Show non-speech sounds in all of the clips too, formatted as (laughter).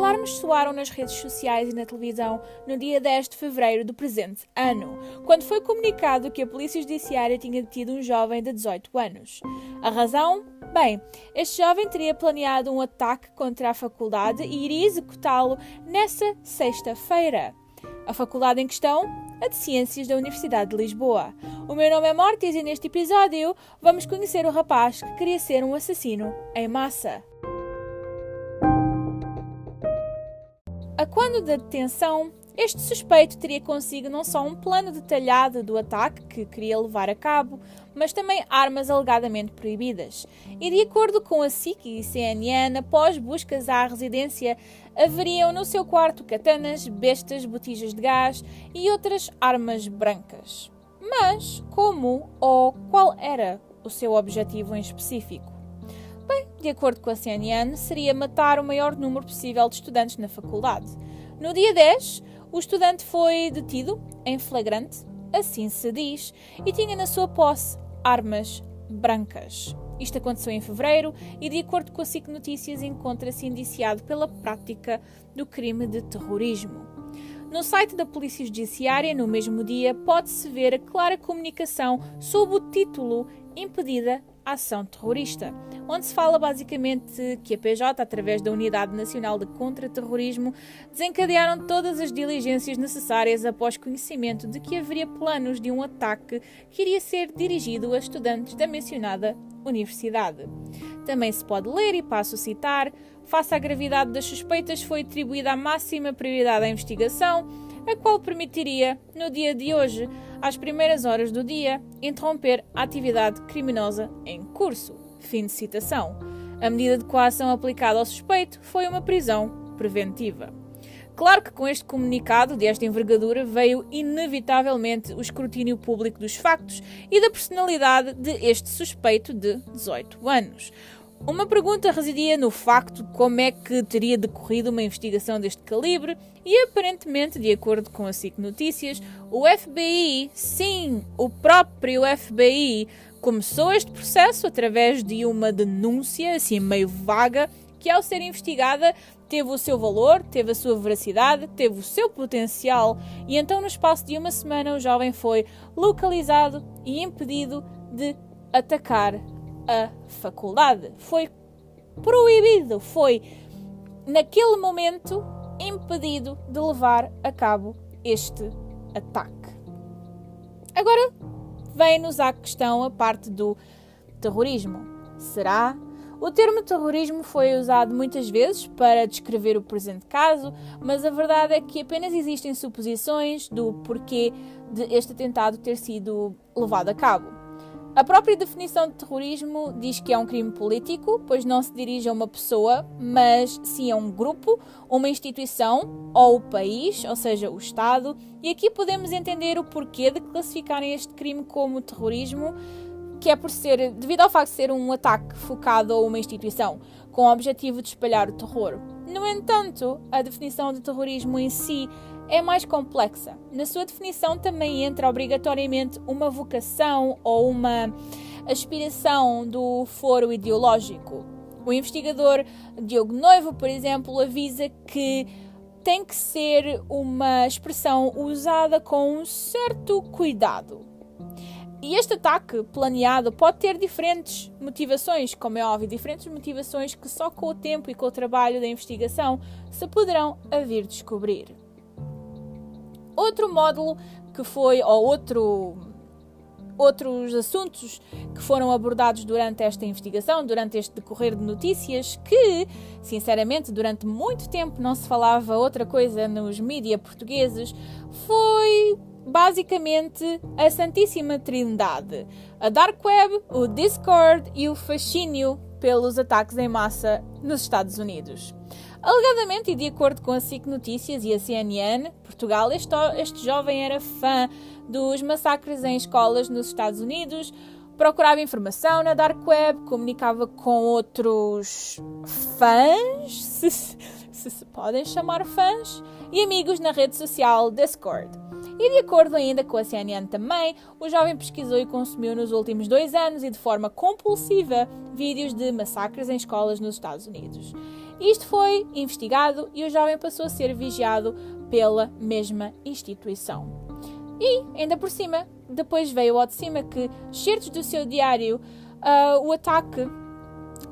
alarmes soaram nas redes sociais e na televisão no dia 10 de fevereiro do presente ano, quando foi comunicado que a Polícia Judiciária tinha detido um jovem de 18 anos. A razão? Bem, este jovem teria planeado um ataque contra a faculdade e iria executá-lo nessa sexta-feira. A faculdade em questão? A de Ciências da Universidade de Lisboa. O meu nome é Mortis e neste episódio vamos conhecer o rapaz que queria ser um assassino em massa. A quando da detenção, este suspeito teria consigo não só um plano detalhado do ataque que queria levar a cabo, mas também armas alegadamente proibidas. E de acordo com a SIC e CNN, após buscas à residência, haveriam no seu quarto katanas, bestas, botijas de gás e outras armas brancas. Mas como ou qual era o seu objetivo em específico? Bem, de acordo com a CNN, seria matar o maior número possível de estudantes na faculdade. No dia 10, o estudante foi detido em flagrante, assim se diz, e tinha na sua posse armas brancas. Isto aconteceu em fevereiro e, de acordo com a SIC Notícias, encontra-se indiciado pela prática do crime de terrorismo. No site da Polícia Judiciária, no mesmo dia, pode-se ver a clara comunicação sob o título Impedida ação terrorista, onde se fala basicamente que a PJ, através da Unidade Nacional de Contra-Terrorismo, desencadearam todas as diligências necessárias após conhecimento de que haveria planos de um ataque que iria ser dirigido a estudantes da mencionada universidade. Também se pode ler, e passo a citar, face à gravidade das suspeitas, foi atribuída a máxima prioridade à investigação, a qual permitiria, no dia de hoje, às primeiras horas do dia, interromper a atividade criminosa em curso. Fim de citação. A medida de coação aplicada ao suspeito foi uma prisão preventiva. Claro que com este comunicado desta envergadura veio inevitavelmente o escrutínio público dos factos e da personalidade de este suspeito de 18 anos. Uma pergunta residia no facto de como é que teria decorrido uma investigação deste calibre e aparentemente, de acordo com a SIC Notícias, o FBI, sim, o próprio FBI, começou este processo através de uma denúncia, assim meio vaga, que ao ser investigada teve o seu valor, teve a sua veracidade, teve o seu potencial e então no espaço de uma semana o jovem foi localizado e impedido de atacar a faculdade. Foi proibido, foi naquele momento impedido de levar a cabo este ataque. Agora vem-nos à questão a parte do terrorismo. Será? O termo terrorismo foi usado muitas vezes para descrever o presente caso, mas a verdade é que apenas existem suposições do porquê de este atentado ter sido levado a cabo. A própria definição de terrorismo diz que é um crime político, pois não se dirige a uma pessoa, mas sim a um grupo, uma instituição ou o país, ou seja, o Estado. E aqui podemos entender o porquê de classificarem este crime como terrorismo, que é por ser, devido ao facto de ser um ataque focado a uma instituição, com o objetivo de espalhar o terror. No entanto, a definição de terrorismo em si é mais complexa. Na sua definição também entra obrigatoriamente uma vocação ou uma aspiração do foro ideológico. O investigador Diogo Noivo, por exemplo, avisa que tem que ser uma expressão usada com um certo cuidado. E este ataque planeado pode ter diferentes motivações, como é óbvio, diferentes motivações que só com o tempo e com o trabalho da investigação se poderão a vir descobrir. Outro módulo que foi, ou outro, outros assuntos que foram abordados durante esta investigação, durante este decorrer de notícias, que, sinceramente, durante muito tempo não se falava outra coisa nos mídias portugueses, foi basicamente a Santíssima Trindade: a Dark Web, o Discord e o fascínio pelos ataques em massa nos Estados Unidos. Alegadamente, e de acordo com a SIC Notícias e a CNN, Portugal, este, este jovem era fã dos massacres em escolas nos Estados Unidos, procurava informação na Dark Web, comunicava com outros fãs, (laughs) se, se se podem chamar fãs, e amigos na rede social Discord. E de acordo ainda com a CNN também, o jovem pesquisou e consumiu nos últimos dois anos e de forma compulsiva vídeos de massacres em escolas nos Estados Unidos. Isto foi investigado e o jovem passou a ser vigiado pela mesma instituição. E, ainda por cima, depois veio ao de cima que, certos do seu diário, uh, o ataque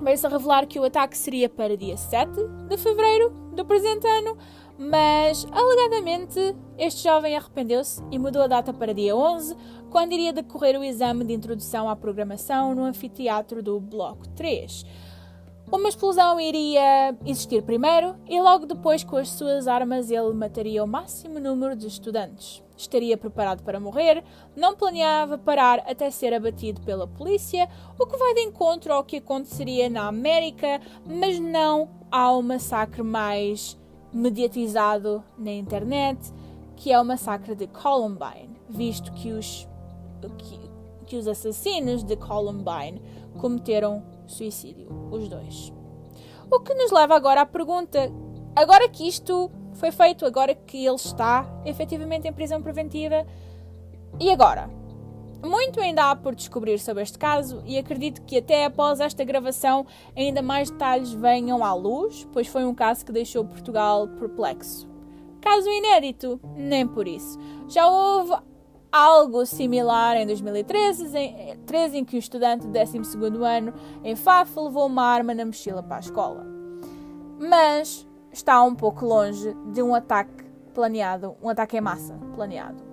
veio-se a revelar que o ataque seria para dia 7 de fevereiro do presente ano, mas alegadamente este jovem arrependeu-se e mudou a data para dia 11, quando iria decorrer o exame de introdução à programação no anfiteatro do Bloco 3. Uma explosão iria existir primeiro e logo depois, com as suas armas, ele mataria o máximo número de estudantes. Estaria preparado para morrer, não planeava parar até ser abatido pela polícia, o que vai de encontro ao que aconteceria na América, mas não ao massacre mais mediatizado na internet, que é o massacre de Columbine, visto que os, que, que os assassinos de Columbine cometeram suicídio, os dois. O que nos leva agora à pergunta: agora que isto foi feito, agora que ele está efetivamente em prisão preventiva, e agora? Muito ainda há por descobrir sobre este caso e acredito que até após esta gravação ainda mais detalhes venham à luz, pois foi um caso que deixou Portugal perplexo. Caso inédito, nem por isso. Já houve algo similar em 2013, em, 13, em que um estudante do 12 ano em Faf levou uma arma na mochila para a escola. Mas está um pouco longe de um ataque planeado, um ataque em massa planeado.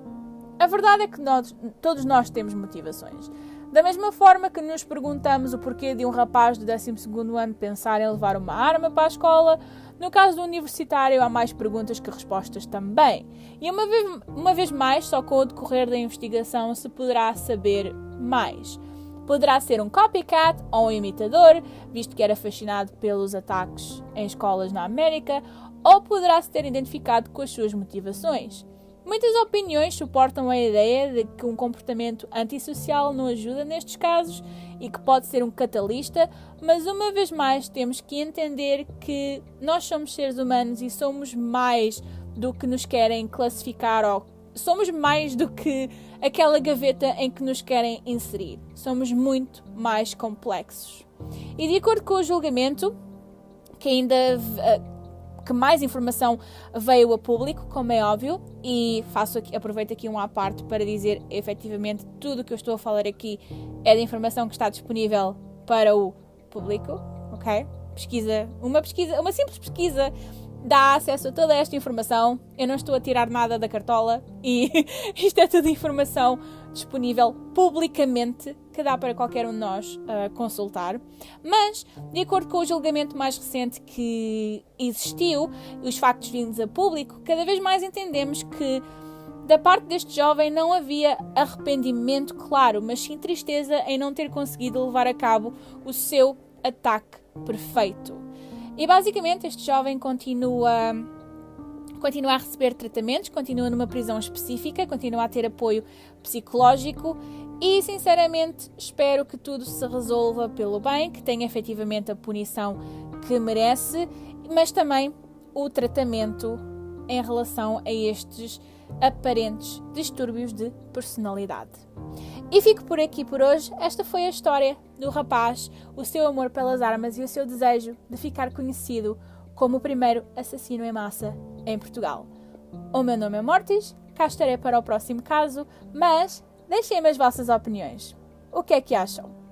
A verdade é que nós, todos nós temos motivações. Da mesma forma que nos perguntamos o porquê de um rapaz do 12 ano pensar em levar uma arma para a escola, no caso do universitário há mais perguntas que respostas também. E uma vez, uma vez mais, só com o decorrer da investigação se poderá saber mais. Poderá ser um copycat ou um imitador, visto que era fascinado pelos ataques em escolas na América, ou poderá se ter identificado com as suas motivações. Muitas opiniões suportam a ideia de que um comportamento antissocial não ajuda nestes casos e que pode ser um catalista, mas uma vez mais temos que entender que nós somos seres humanos e somos mais do que nos querem classificar ou somos mais do que aquela gaveta em que nos querem inserir. Somos muito mais complexos. E de acordo com o julgamento, que ainda que mais informação veio a público, como é óbvio, e faço aqui, aproveito aqui um à parte para dizer efetivamente tudo o que eu estou a falar aqui é de informação que está disponível para o público, ok? Pesquisa, uma pesquisa, uma simples pesquisa dá acesso a toda esta informação. Eu não estou a tirar nada da cartola e (laughs) isto é tudo informação disponível publicamente que dá para qualquer um de nós uh, consultar. Mas, de acordo com o julgamento mais recente que existiu, os factos vindos a público, cada vez mais entendemos que da parte deste jovem não havia arrependimento claro, mas sim tristeza em não ter conseguido levar a cabo o seu ataque perfeito. E basicamente este jovem continua, continua a receber tratamentos, continua numa prisão específica, continua a ter apoio psicológico e sinceramente espero que tudo se resolva pelo bem, que tenha efetivamente a punição que merece, mas também o tratamento em relação a estes aparentes distúrbios de personalidade. E fico por aqui por hoje. Esta foi a história do rapaz, o seu amor pelas armas e o seu desejo de ficar conhecido como o primeiro assassino em massa em Portugal. O meu nome é Mortis, cá estarei para o próximo caso, mas deixem-me as vossas opiniões. O que é que acham?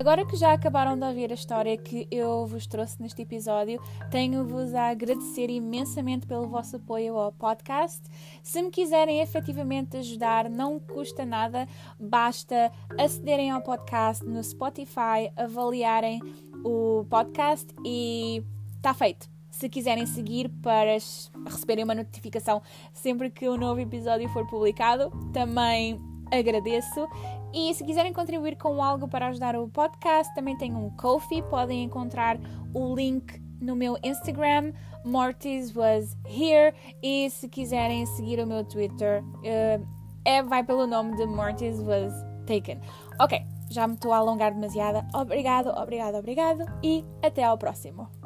Agora que já acabaram de ouvir a história que eu vos trouxe neste episódio, tenho-vos a agradecer imensamente pelo vosso apoio ao podcast. Se me quiserem efetivamente ajudar, não custa nada, basta acederem ao podcast no Spotify, avaliarem o podcast e está feito. Se quiserem seguir para receberem uma notificação sempre que um novo episódio for publicado, também agradeço. E se quiserem contribuir com algo para ajudar o podcast, também tenho um Kofi. Podem encontrar o link no meu Instagram, Mortis was here. E se quiserem seguir o meu Twitter, uh, é, vai pelo nome de Mortis was taken. Ok, já me estou a alongar demasiado. Obrigado, obrigado, obrigado e até ao próximo.